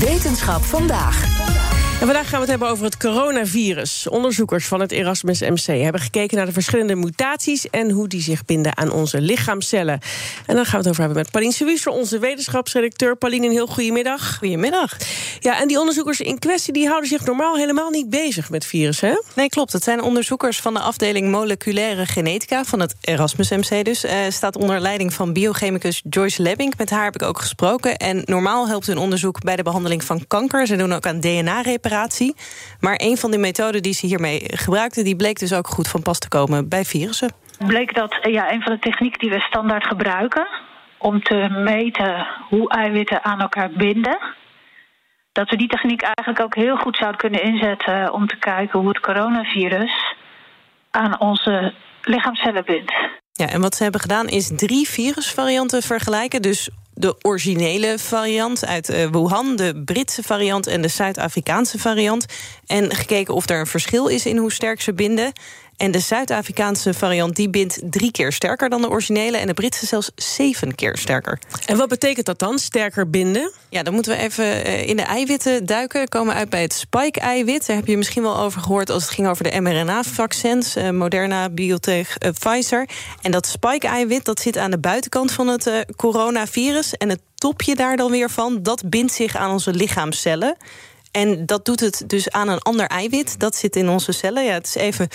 Wetenschap vandaag. En vandaag gaan we het hebben over het coronavirus. Onderzoekers van het Erasmus MC hebben gekeken naar de verschillende mutaties en hoe die zich binden aan onze lichaamcellen. En dan gaan we het over hebben met Pauline Suisse, onze wetenschapsredacteur. Pauline, een heel goedemiddag. Goedemiddag. Ja, en die onderzoekers in kwestie die houden zich normaal helemaal niet bezig met virussen, hè? Nee, klopt. Het zijn onderzoekers van de afdeling moleculaire genetica van het Erasmus MC. Dus uh, staat onder leiding van biochemicus Joyce Lebbink. Met haar heb ik ook gesproken. En normaal helpt hun onderzoek bij de behandeling van kanker. Ze doen ook aan DNA-reparatie. Maar een van de methoden die ze hiermee gebruikten... die bleek dus ook goed van pas te komen bij virussen. Bleek dat ja, een van de technieken die we standaard gebruiken... om te meten hoe eiwitten aan elkaar binden... dat we die techniek eigenlijk ook heel goed zouden kunnen inzetten... om te kijken hoe het coronavirus aan onze lichaamcellen bindt. Ja, en wat ze hebben gedaan is drie virusvarianten vergelijken. Dus de originele variant uit uh, Wuhan, de Britse variant en de Zuid-Afrikaanse variant. En gekeken of er een verschil is in hoe sterk ze binden. En de Zuid-Afrikaanse variant die bindt drie keer sterker dan de originele... en de Britse zelfs zeven keer sterker. En wat betekent dat dan, sterker binden? Ja, dan moeten we even in de eiwitten duiken. We komen uit bij het spike-eiwit. Daar heb je misschien wel over gehoord als het ging over de mRNA-vaccins. Uh, Moderna, Biotech, uh, Pfizer. En dat spike-eiwit dat zit aan de buitenkant van het coronavirus. En het topje daar dan weer van, dat bindt zich aan onze lichaamcellen... En dat doet het dus aan een ander eiwit. Dat zit in onze cellen. Ja, het is even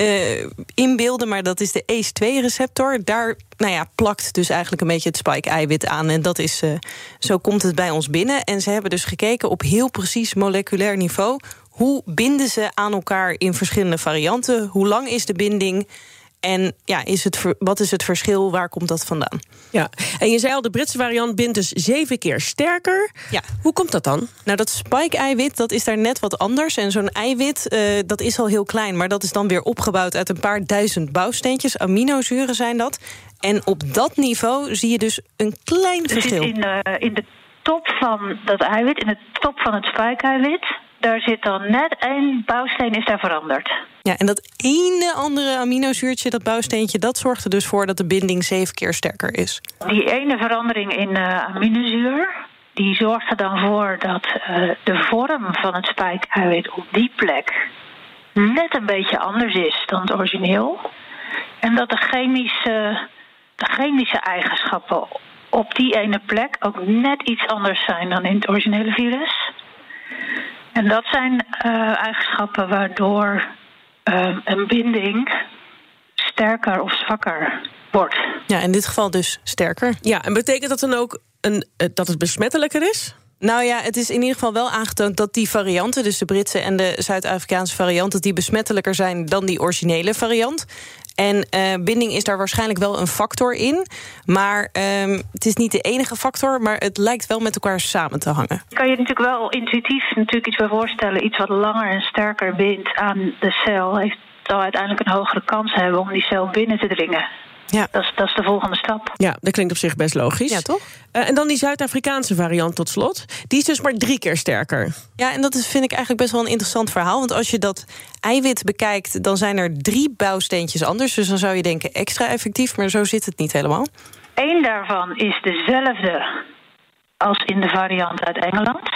uh, inbeelden, maar dat is de ACE2-receptor. Daar nou ja, plakt dus eigenlijk een beetje het spike-eiwit aan. En dat is, uh, zo komt het bij ons binnen. En ze hebben dus gekeken op heel precies moleculair niveau... hoe binden ze aan elkaar in verschillende varianten? Hoe lang is de binding? En ja, is het, wat is het verschil? Waar komt dat vandaan? Ja, en je zei al, de Britse variant bindt dus zeven keer sterker. Ja. Hoe komt dat dan? Nou, dat spike-eiwit, dat is daar net wat anders. En zo'n eiwit, uh, dat is al heel klein... maar dat is dan weer opgebouwd uit een paar duizend bouwsteentjes. Aminozuren zijn dat. En op dat niveau zie je dus een klein verschil. In, uh, in de top van dat eiwit, in de top van het spike-eiwit... daar zit dan net één bouwsteen is daar veranderd. Ja, en dat ene andere aminozuurtje, dat bouwsteentje... dat zorgt er dus voor dat de binding zeven keer sterker is. Die ene verandering in uh, aminozuur... die zorgt er dan voor dat uh, de vorm van het spijkeiwit op die plek... net een beetje anders is dan het origineel. En dat de chemische, de chemische eigenschappen op die ene plek... ook net iets anders zijn dan in het originele virus. En dat zijn uh, eigenschappen waardoor uh, een binding sterker of zwakker wordt. Ja, in dit geval dus sterker. Ja, en betekent dat dan ook een, dat het besmettelijker is? Nou ja, het is in ieder geval wel aangetoond dat die varianten... dus de Britse en de Zuid-Afrikaanse variant... dat die besmettelijker zijn dan die originele variant. En uh, binding is daar waarschijnlijk wel een factor in. Maar um, het is niet de enige factor, maar het lijkt wel met elkaar samen te hangen. Kan je natuurlijk wel intuïtief natuurlijk iets bij voorstellen... iets wat langer en sterker bindt aan de cel... heeft zal uiteindelijk een hogere kans hebben om die cel binnen te dringen. Ja. Dat, is, dat is de volgende stap. Ja, dat klinkt op zich best logisch. Ja, toch? Uh, en dan die Zuid-Afrikaanse variant tot slot. Die is dus maar drie keer sterker. Ja, en dat is, vind ik eigenlijk best wel een interessant verhaal. Want als je dat eiwit bekijkt, dan zijn er drie bouwsteentjes anders. Dus dan zou je denken extra effectief, maar zo zit het niet helemaal. Eén daarvan is dezelfde als in de variant uit Engeland.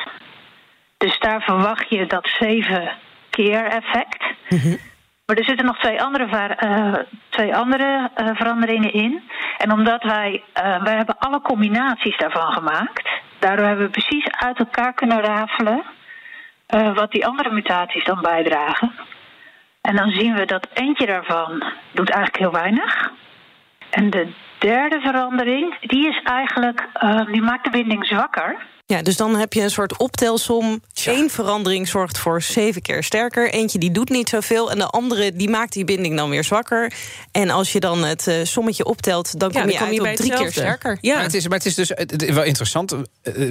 Dus daar verwacht je dat zeven keer effect. Mm -hmm. Maar er zitten nog twee andere, uh, twee andere uh, veranderingen in. En omdat wij, uh, wij hebben alle combinaties daarvan gemaakt. Daardoor hebben we precies uit elkaar kunnen rafelen wat die andere mutaties dan bijdragen. En dan zien we dat eentje daarvan doet eigenlijk heel weinig. En de derde verandering, die is eigenlijk, die maakt de binding zwakker. Ja, dus dan heb je een soort optelsom. Eén verandering zorgt voor zeven keer sterker. Eentje die doet niet zoveel. En de andere die maakt die binding dan weer zwakker. En als je dan het uh, sommetje optelt, dan kom je uit op drie keer sterker. Ja. Maar, het is, maar het is dus het wel interessant.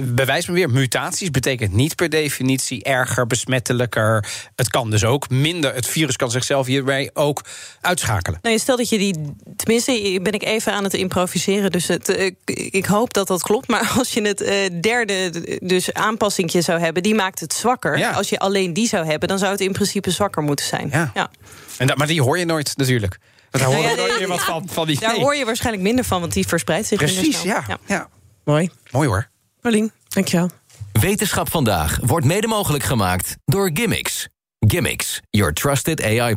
Bewijs me weer, mutaties betekent niet per definitie erger, besmettelijker. Het kan dus ook minder. Het virus kan zichzelf hierbij ook uitschakelen. Nou, stel dat je die. Tenminste, ben ik even aan het improviseren. Dus het, ik hoop dat dat klopt. Maar als je het derde dus aanpassingje zou hebben, die maakt het zwakker. Als je alleen die zou hebben, dan zou het in principe zwakker moeten zijn. Ja. ja. En dat, maar die hoor je nooit natuurlijk. Want daar hoor je nooit meer wat van, van die. Daar hoor je waarschijnlijk minder van, want die verspreidt zich. Precies, ja. ja. ja. Mooi. Mooi hoor. Paulien, dankjewel. Wetenschap vandaag wordt mede mogelijk gemaakt door Gimmicks. Gimmicks, your trusted AI